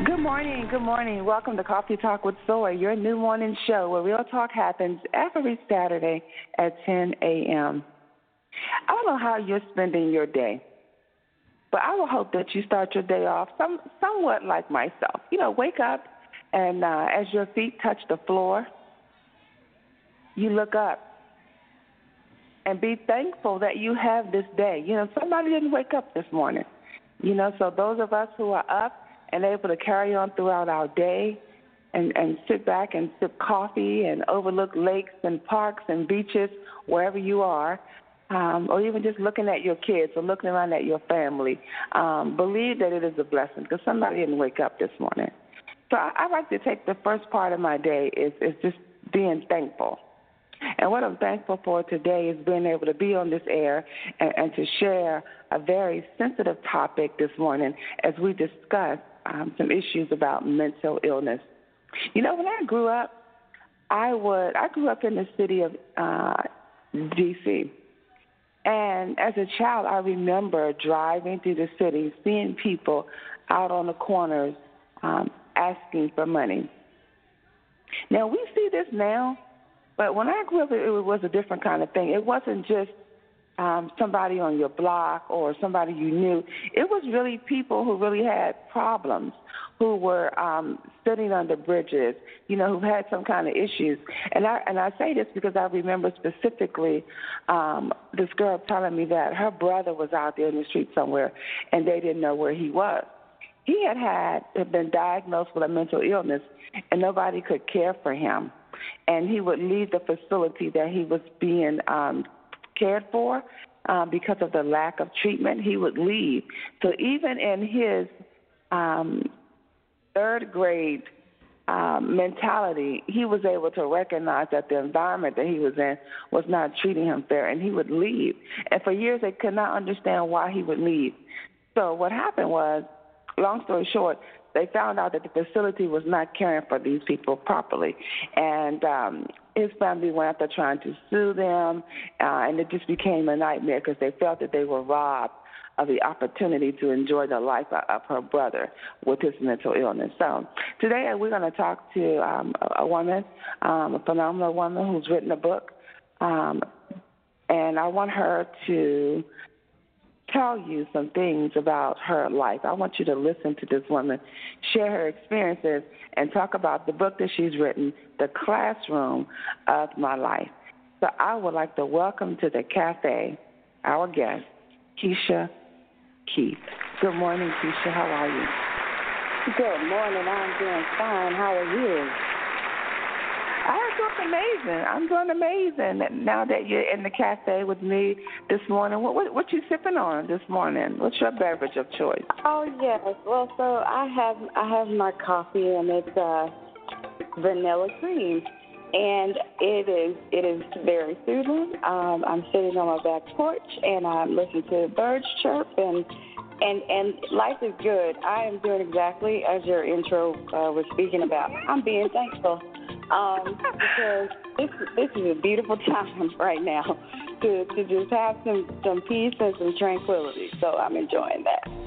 Good morning, good morning. Welcome to Coffee Talk with Soy, your new morning show where real talk happens every Saturday at 10 a.m. I don't know how you're spending your day, but I will hope that you start your day off some, somewhat like myself. You know, wake up and uh, as your feet touch the floor, you look up and be thankful that you have this day. You know, somebody didn't wake up this morning. You know, so those of us who are up and able to carry on throughout our day and, and sit back and sip coffee and overlook lakes and parks and beaches wherever you are, um, or even just looking at your kids or looking around at your family, um, believe that it is a blessing because somebody didn't wake up this morning. So I, I like to take the first part of my day is, is just being thankful. And what I'm thankful for today is being able to be on this air and, and to share a very sensitive topic this morning as we discuss um, some issues about mental illness. You know, when I grew up, I would I grew up in the city of uh, D.C. And as a child, I remember driving through the city, seeing people out on the corners um, asking for money. Now we see this now, but when I grew up, it was a different kind of thing. It wasn't just um, somebody on your block or somebody you knew. It was really people who really had problems, who were um, sitting under bridges, you know, who had some kind of issues. And I and I say this because I remember specifically um, this girl telling me that her brother was out there in the street somewhere, and they didn't know where he was. He had had had been diagnosed with a mental illness, and nobody could care for him. And he would leave the facility that he was being um, cared for um, because of the lack of treatment. He would leave. So even in his um, third grade um, mentality, he was able to recognize that the environment that he was in was not treating him fair, and he would leave. And for years, they could not understand why he would leave. So what happened was, long story short, they found out that the facility was not caring for these people properly, and um, his family went after trying to sue them, uh, and it just became a nightmare because they felt that they were robbed of the opportunity to enjoy the life of her brother with his mental illness. So today we're going to talk to um, a woman, um, a phenomenal woman who's written a book, um, and I want her to tell you some things about her life. I want you to listen to this woman, share her experiences, and talk about the book that she's written, The Classroom of My Life. So I would like to welcome to the cafe our guest, Keshia Keith. Good morning, Keshia. How are you? Good morning. I'm doing fine. How are you? I'm doing amazing. I'm doing amazing. Now that you're in the cafe with me this morning, what what, what you sipping on this morning? What's your beverage of choice? Oh yes. Well, so I have I have my coffee and it's uh, vanilla cream, and it is it is very soothing. Um, I'm sitting on my back porch and I'm listening to birds chirp and. And and life is good. I am doing exactly as your intro uh, was speaking about. I'm being thankful um, because this this is a beautiful time right now to to just have some some peace and some tranquility. So I'm enjoying that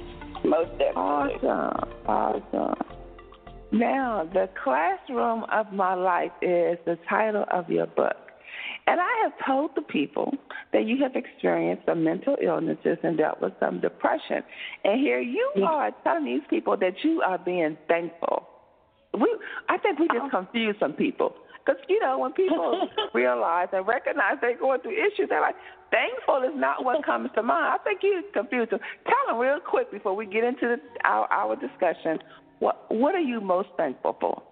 most definitely. Awesome, awesome. Now, the classroom of my life is the title of your book. And I have told the people that you have experienced some mental illnesses and dealt with some depression. And here you are telling these people that you are being thankful. We I think we just confuse some people. Because, you know, when people realize and recognize they're going through issues, they're like, thankful is not what comes to mind. I think you confused them. Tell them real quick before we get into the, our, our discussion, what, what are you most thankful for?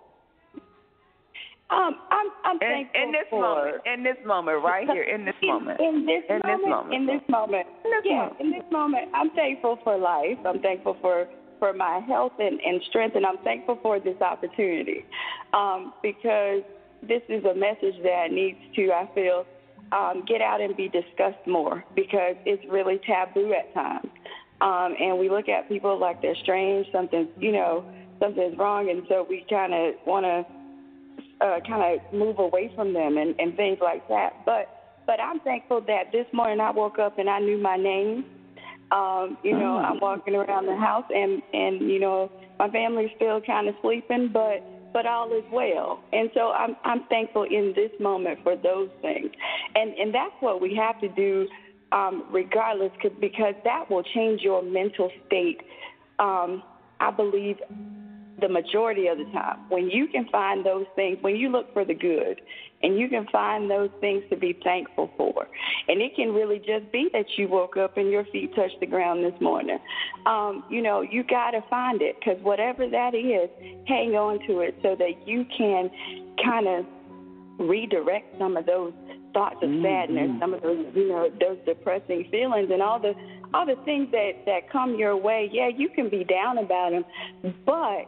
Um, I'm I'm in, thankful in this for, moment, in this moment, right here, in this in, moment, in this in moment, this moment, in this moment, yeah, moment. in this moment, I'm thankful for life. I'm thankful for for my health and, and strength, and I'm thankful for this opportunity um, because this is a message that needs to, I feel, um, get out and be discussed more because it's really taboo at times. Um, and we look at people like they're strange, something's, you know, something's wrong, and so we kind of want to uh, kind of move away from them and, and things like that. But but I'm thankful that this morning I woke up and I knew my name. Um, you know, I'm walking around the house and and you know my family's still kind of sleeping, but but all is well. And so I'm I'm thankful in this moment for those things, and and that's what we have to do, um, regardless, cause, because that will change your mental state. Um, I believe the majority of the time when you can find those things when you look for the good and you can find those things to be thankful for. And it can really just be that you woke up and your feet touched the ground this morning. Um, you know you got to find it because whatever that is hang on to it so that you can kind of redirect some of those thoughts of sadness some of those you know those depressing feelings and all the all the things that that come your way. Yeah you can be down about them but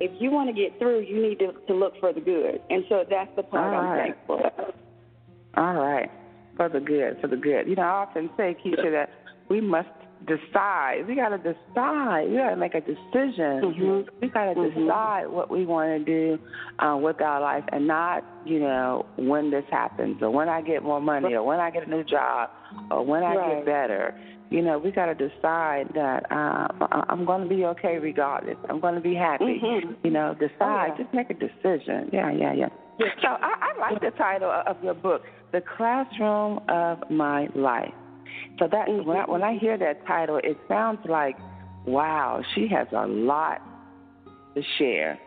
if you want to get through, you need to, to look for the good. And so that's the part All I'm right. thankful for. All right. For the good, for the good. You know, I often say, Keshia, that we must decide. We got to decide. We got to make a decision. Mhm. We got to Mhm. decide what we want to do uh, with our life and not, you know, when this happens or when I get more money or when I get a new job or when I Right. get better. You know, we got to decide that uh, I'm going to be okay regardless. I'm going to be happy. Mhm. You know, decide. yeah. Just make a decision. Yeah, yeah, yeah. So I, I like the title of your book, The Classroom of My Life. So that when I, when I hear that title, it sounds like, wow, she has a lot to share.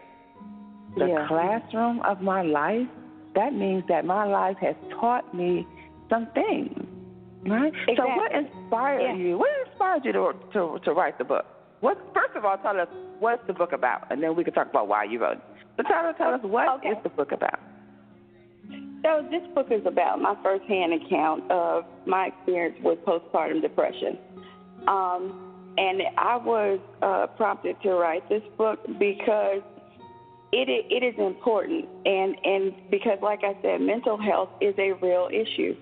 The Yeah. classroom of my life. That means that my life has taught me some things, right? So what inspired Yeah. you? What inspired you to, to to write the book? What first of all, tell us what's the book about, and then we can talk about why you wrote it. So tell us, tell us what is Okay. the book about? So this book is about my firsthand account of my experience with postpartum depression. Um, and I was uh, prompted to write this book because it it is important, and and because, like I said, mental health is a real issue,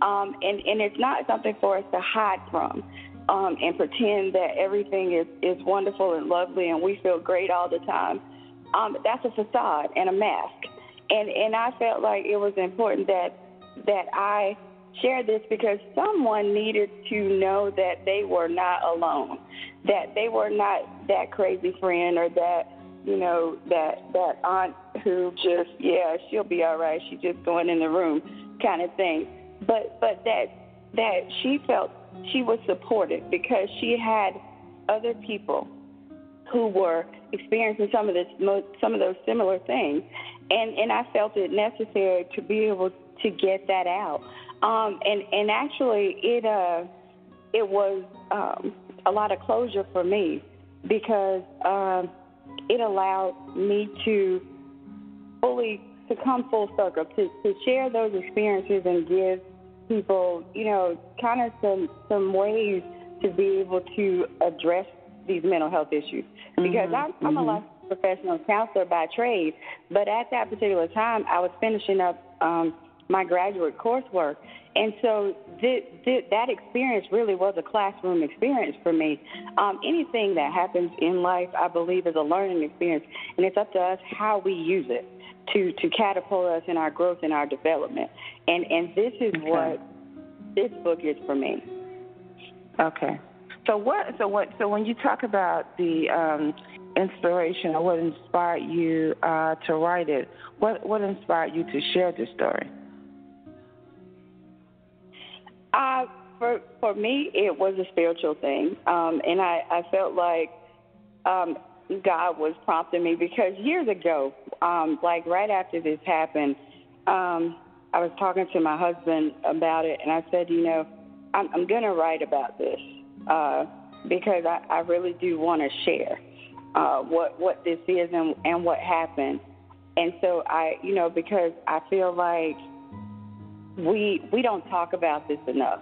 um, and and it's not something for us to hide from. Um, and pretend that everything is, is wonderful and lovely and we feel great all the time. Um, that's a facade and a mask. And and I felt like it was important that that I share this because someone needed to know that they were not alone, that they were not that crazy friend or that you know that that aunt who just yeah she'll be all right. She's just going in the room kind of thing, but but that that she felt she was supported because she had other people who were experiencing some of this some of those similar things and and I felt it necessary to be able to get that out. Um and and actually it uh it was um a lot of closure for me because um it allowed me to fully to come full circle to to share those experiences and give people you know kind of some some ways to be able to address these mental health issues. Because Mhm, I'm, I'm a mhm. Professional counselor by trade, but at that particular time, I was finishing up um, my graduate coursework, and so th- th- that experience really was a classroom experience for me. Um, anything that happens in life, I believe, is a learning experience, and it's up to us how we use it to to catapult us in our growth and our development. And and this is Okay. what this book is for me. Okay. So what? So what? So when you talk about the um, inspiration or what inspired you uh, to write it, what what inspired you to share this story? Uh, for for me, it was a spiritual thing, um, and I, I felt like um, God was prompting me because years ago, um, like right after this happened, um, I was talking to my husband about it, and I said, you know, I'm, I'm going to write about this uh, because I, I really do want to share uh, what what this is and, and what happened. And so I, you know, because I feel like we we don't talk about this enough,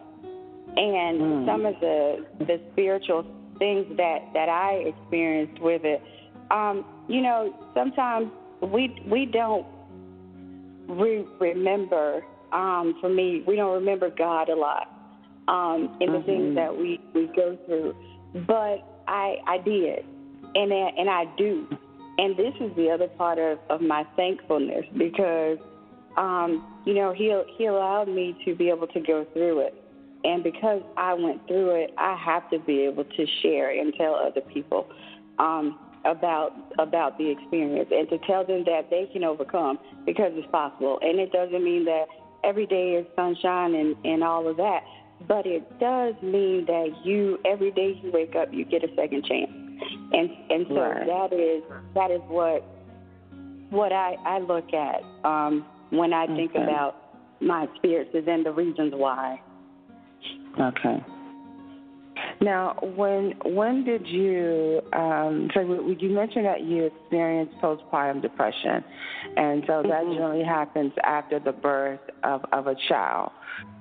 and mm. some of the the spiritual things that that I experienced with it, um, you know, sometimes we we don't re- remember. Um, for me, we don't remember God a lot um, in the mm-hmm. things that we we go through, but I I did, and and I do, and this is the other part of of my thankfulness because um, you know, he he allowed me to be able to go through it, and because I went through it, I have to be able to share and tell other people um, about about the experience and to tell them that they can overcome because it's possible. And it doesn't mean that every day is sunshine and and all of that, but it does mean that you every day you wake up, you get a second chance, and and so right. that is that is what what I I look at. Um, when I think about my experiences and the reasons why. Okay. Now, when when did you? Um, so you mentioned that you experienced postpartum depression, and so that mm-hmm. generally happens after the birth of of a child.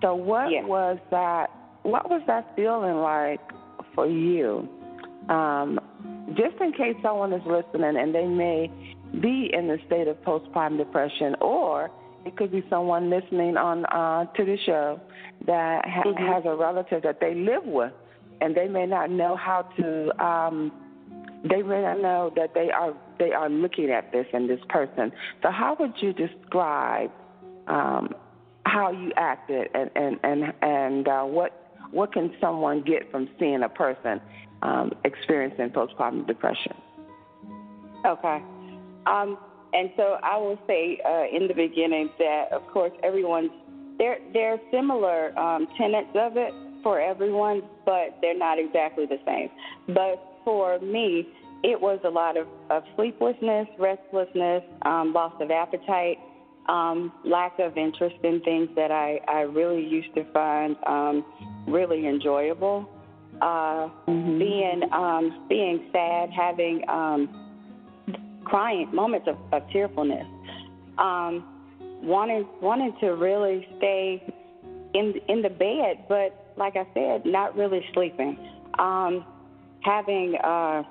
So, what yes. was that? What was that feeling like for you? Um, just in case someone is listening and they may be in the state of postpartum depression, or it could be someone listening on uh, to the show that ha- mm-hmm. has a relative that they live with, and they may not know how to. Um, they may not know that they are they are looking at this and this person. So, how would you describe um, how you acted, and and and and uh, what what can someone get from seeing a person um, experiencing postpartum depression? Okay. Um, and so I will say uh, in the beginning that, of course, everyone's there. Are similar um, tenets of it for everyone, but they're not exactly the same. But for me, it was a lot of, of sleeplessness, restlessness, um, loss of appetite, um, lack of interest in things that I, I really used to find um, really enjoyable. Uh, mm-hmm. Being um, being sad, having um, crying, moments of, of tearfulness, um, wanting wanting to really stay in in the bed, but like I said, not really sleeping, um, having uh,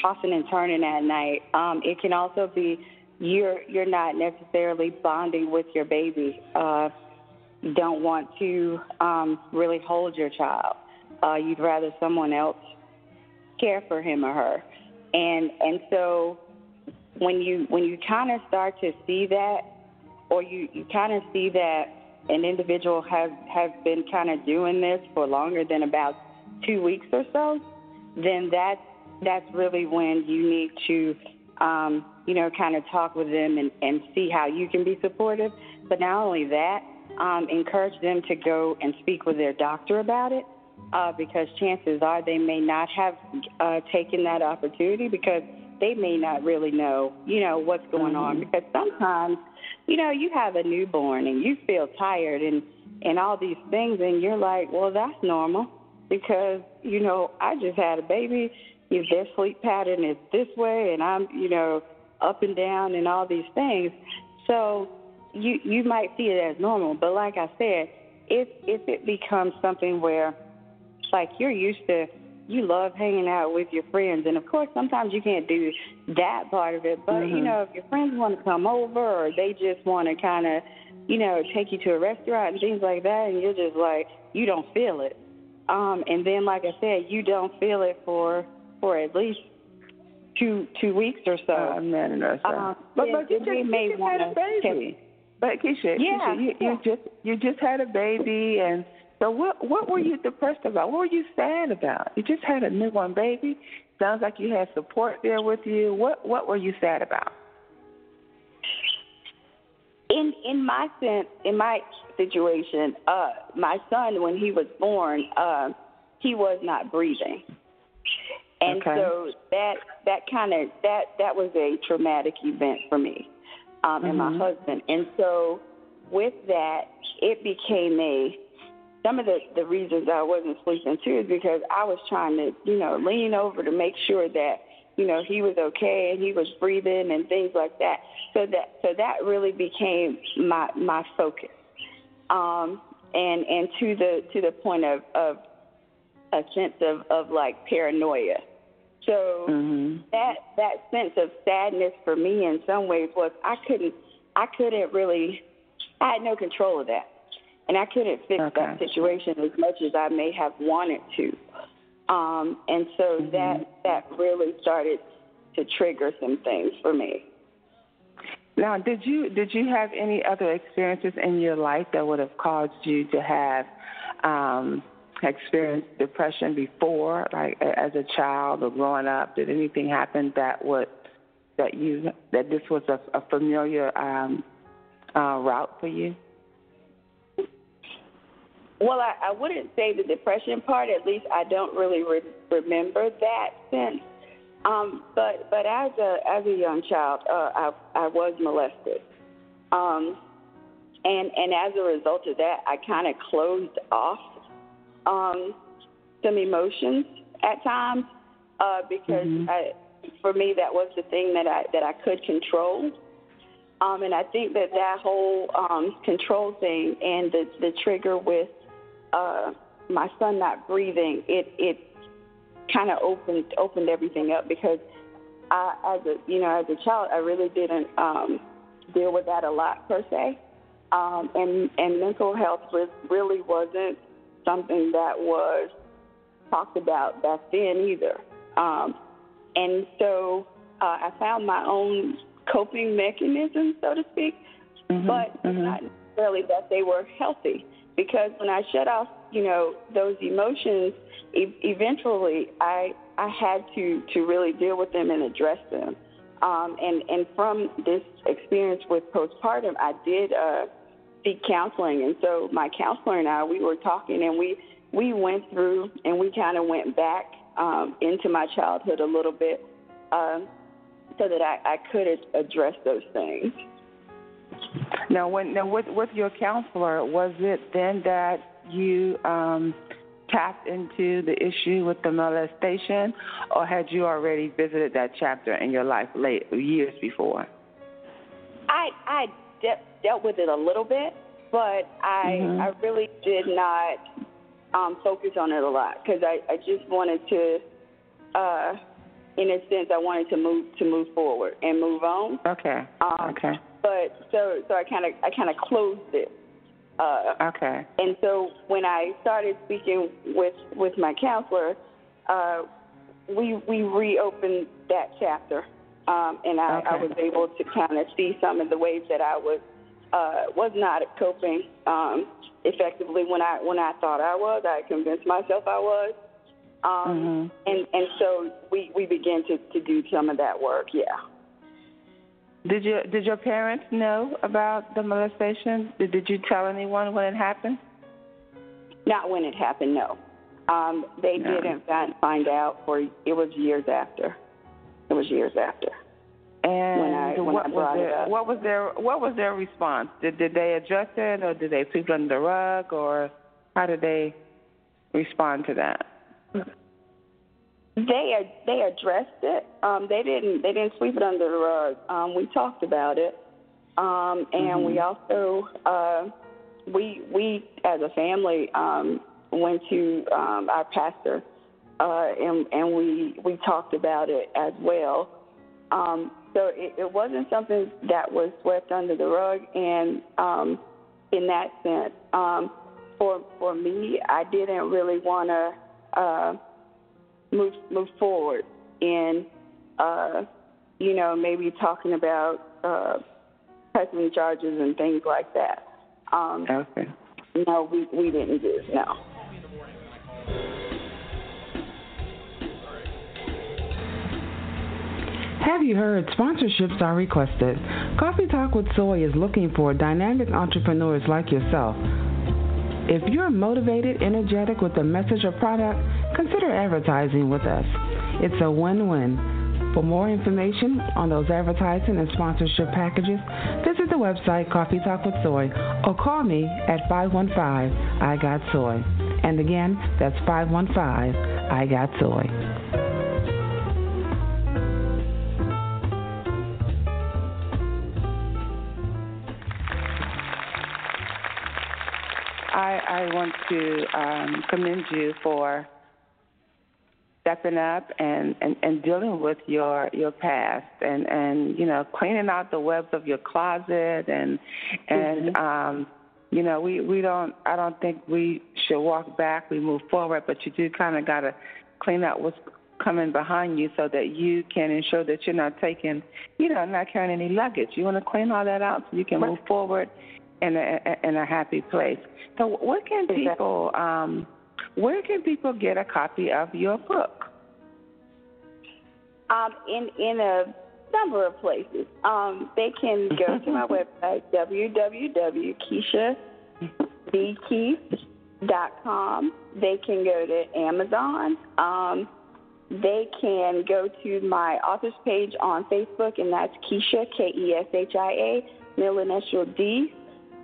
tossing and turning at night. Um, it can also be you're you're not necessarily bonding with your baby. Uh, don't want to um, really hold your child. Uh, you'd rather someone else care for him or her, and and so when you when you kind of start to see that, or you you kind of see that an individual has has been kind of doing this for longer than about two weeks or so, then that that's really when you need to um, you know kind of talk with them and, and see how you can be supportive. But not only that, um, encourage them to go and speak with their doctor about it. Uh, because chances are they may not have uh, taken that opportunity because they may not really know, you know, what's going mm-hmm. on because sometimes, you know, you have a newborn and you feel tired and and all these things and you're like, well, that's normal because, you know, I just had a baby. If their sleep pattern is this way and I'm, you know, up and down and all these things. So you you might see it as normal, but like I said, if if it becomes something where like you're used to you love hanging out with your friends. And of course sometimes you can't do that part of it but mm-hmm. you know if your friends want to come over or they just want to kind of you know take you to a restaurant and things like that and you're just like you don't feel it. Um and then like i said you don't feel it for for at least two two weeks or so. Uh, a minute or so um, but, but you, just, you just had a baby. but Keshia, yeah, Keshia, you, yeah. you just you just had a baby and so what what were you depressed about? What were you sad about? You just had a newborn baby. Sounds like you had support there with you. What what were you sad about? In in my sense, in my situation, uh, my son when he was born, uh, he was not breathing, And okay. so that that kind of that that was a traumatic event for me um, and Mm-hmm. my husband. And so with that, it became a some of the the reasons I wasn't sleeping too is because I was trying to you know lean over to make sure that you know he was okay and he was breathing and things like that. So that so that really became my my focus. Um, and and to the to the point of of a sense of of like paranoia. So Mhm. that that sense of sadness for me in some ways was I couldn't I couldn't really I had no control of that. And I couldn't fix Okay. that situation as much as I may have wanted to. Um and so Mhm. that that really started to trigger some things for me. Now, did you did you have any other experiences in your life that would have caused you to have um, experienced depression before, like as a child or growing up? Did anything happen that would that you that this was a, a familiar um, uh, route for you? Well, I, I wouldn't say the depression part. At least I don't really re- remember that sense. Um, but but as a as a young child, uh, I I was molested, um, and and as a result of that, I kind of closed off um, some emotions at times uh, because Mhm. I, for me that was the thing that I that I could control. Um, and I think that that whole um, control thing and the the trigger with uh, my son not breathing, it it kind of opened opened everything up because I, as a you know as a child, I really didn't um, deal with that a lot per se, um, and and mental health was, really wasn't something that was talked about back then either. Um, and so uh, I found my own coping mechanisms, so to speak, Mhm, but mhm. not necessarily that they were healthy. Because when I shut off, you know, those emotions, e- eventually I I had to to really deal with them and address them. Um, and and from this experience with postpartum, I did uh, seek counseling, and so my counselor and I we were talking, and we we went through and we kind of went back um, into my childhood a little bit, um, so that I, I could address those things. Now, when now with with your counselor, was it then that you um, tapped into the issue with the molestation, or had you already visited that chapter in your life late years before? I I de- dealt with it a little bit, but I Mhm. I really did not um, focus on it a lot because I I just wanted to, uh, in a sense, I wanted to move to move forward and move on. Okay. Um, Okay. But so so I kind of I kind of closed it. Uh, Okay. and so when I started speaking with with my counselor, uh, we we reopened that chapter, um, and I, I was able to kind of see some of the ways that I was uh, was not coping um, effectively when I when I thought I was. I convinced myself I was, um, Mhm. and and so we we began to to do some of that work. Yeah. Did you did your parents know about the molestation? Did, did you tell anyone when it happened? Not when it happened, no. Um, they No. didn't find, find out for it was years after. It was years after. And When I- when what I was their up. what was their what was their response? Did did they address it, or did they sweep it under the rug, or how did they respond to that? They they addressed it. Um, they didn't they didn't sweep it under the rug. Um, we talked about it, um, and we also uh, we we as a family um, went to um, our pastor, uh, and and we we talked about it as well. Um, so it, it wasn't something that was swept under the rug, and um, in that sense, um, for for me, I didn't really want to. Uh, move move forward in uh you know maybe talking about uh pressing charges and things like that um Okay. no we we didn't do no Have you heard? Sponsorships are requested. Coffee Talk with Soy is looking for dynamic entrepreneurs like yourself. If you're motivated, energetic with a message or product, consider advertising with us. It's a win win. For more information on those advertising and sponsorship packages, visit the website Coffee Talk with Soy or call me at 515 I Got Soy. And again, that's 515 I Got Soy. I, want to um, commend you for stepping up and, and, and dealing with your your past and, and you know cleaning out the webs of your closet and and Mm-hmm. um you know we we don't I don't think we should walk back we move forward but you do kind of got to clean out what's coming behind you so that you can ensure that you're not taking you know not carrying any luggage. You want to clean all that out so you can move forward in a in a happy place. So what can people um where can people get a copy of your book? Um, in in a number of places. Um, they can go to my website www.keshiadkeith.com. They can go to Amazon. Um, they can go to my author's page on Facebook, and that's Keshia K E S H I A initial D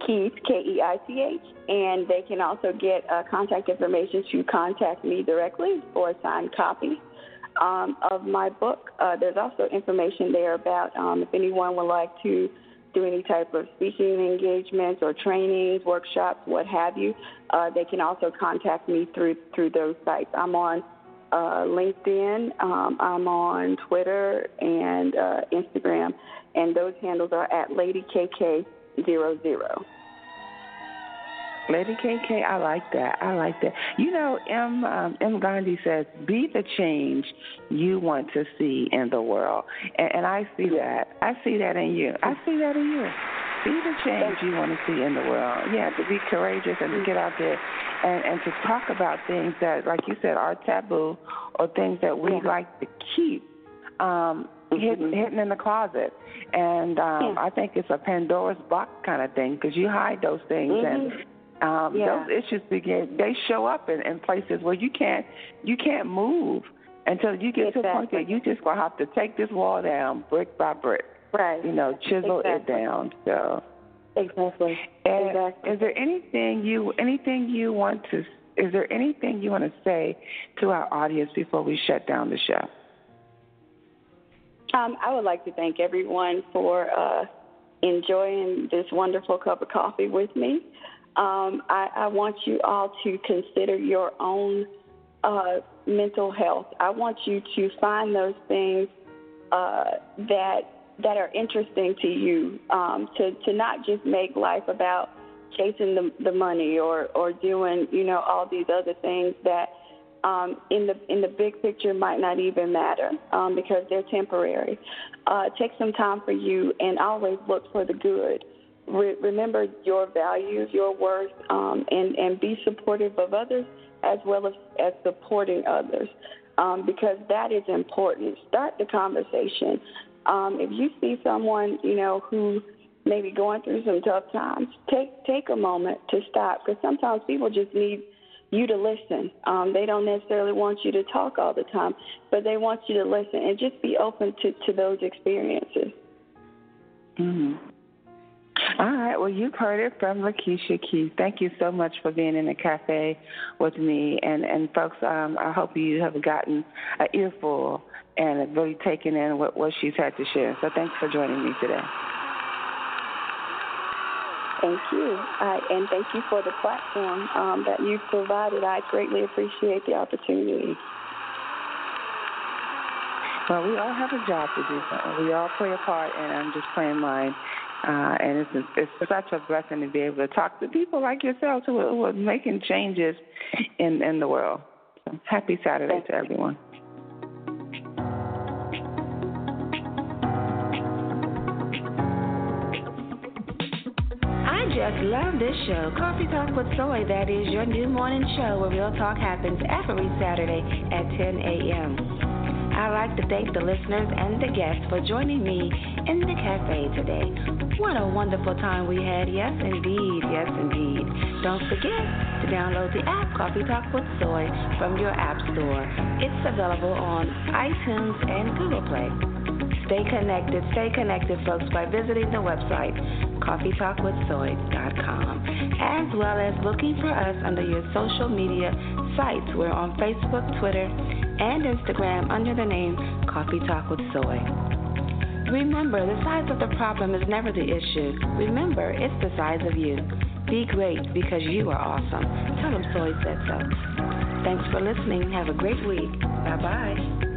Keith, K E I C H, and they can also get uh, contact information to contact me directly for a signed copy um, of my book. Uh, there's also information there about um, if anyone would like to do any type of speaking engagements or trainings, workshops, what have you. Uh, they can also contact me through through those sites. I'm on uh, LinkedIn, um, I'm on Twitter and uh, Instagram, and those handles are at LadyKK00. Lady KK, I like that. I like that. You know, M. Um, M. Gandhi says, "Be the change you want to see in the world," and, and I see that. I see that in you. I see that in you. Be the change you want to see in the world. Yeah, to be courageous and to get out there and and to talk about things that, like you said, are taboo or things that we like to keep um, hidden hidden in the closet. And um, I think it's a Pandora's box kind of thing because you hide those things and um, Yeah. those issues begin. They show up in, in places where you can't you can't move until you get to a point that you just gonna have to take this wall down brick by brick. Right. You know, chisel it down. So. Exactly. And exactly. Is there anything you anything you want to? Is there anything you want to say to our audience before we shut down the show? Um, I would like to thank everyone for uh, enjoying this wonderful cup of coffee with me. Um, I, I want you all to consider your own uh, mental health. I want you to find those things uh, that that are interesting to you. Um, to to not just make life about chasing the the money or or doing you know all these other things that um, in the in the big picture might not even matter um, because they're temporary. Uh, take some time for you and always look for the good. Re- remember your values, your worth, um, and and be supportive of others as well as as supporting others um, because that is important. Start the conversation. Um, if you see someone you know who may be going through some tough times, take take a moment to stop because sometimes people just need you to listen. Um, they don't necessarily want you to talk all the time, but they want you to listen and just be open to, to those experiences. hmm All right. Well, you've heard it from Lakeisha Keith. Thank you so much for being in the cafe with me, and and folks, um, I hope you have gotten an earful and really taken in what what she's had to share. So thanks for joining me today. Thank you, I, and thank you for the platform um, that you've provided. I greatly appreciate the opportunity. Well, we all have a job to do. So we all play a part, and I'm just playing mine. Uh, and it's it's such a blessing to be able to talk to people like yourselves who are, who are making changes in in the world. So happy Saturday to everyone. Love this show, Coffee Talk with Soy. That is your new morning show where real talk happens every Saturday at 10 a.m. I'd like to thank the listeners and the guests for joining me in the cafe today. What a wonderful time we had. Yes, indeed. Yes, indeed. Don't forget to download the app Coffee Talk with Soy from your app store. It's available on iTunes and Google Play. Stay connected, stay connected, folks, by visiting the website coffeetalkwithsoy.com, as well as looking for us under your social media sites. We're on Facebook, Twitter, and Instagram under the name Coffee Talk with Soy. Remember, the size of the problem is never the issue. Remember, it's the size of you. Be great because you are awesome. Tell them Soy said so. Thanks for listening. Have a great week. Bye bye.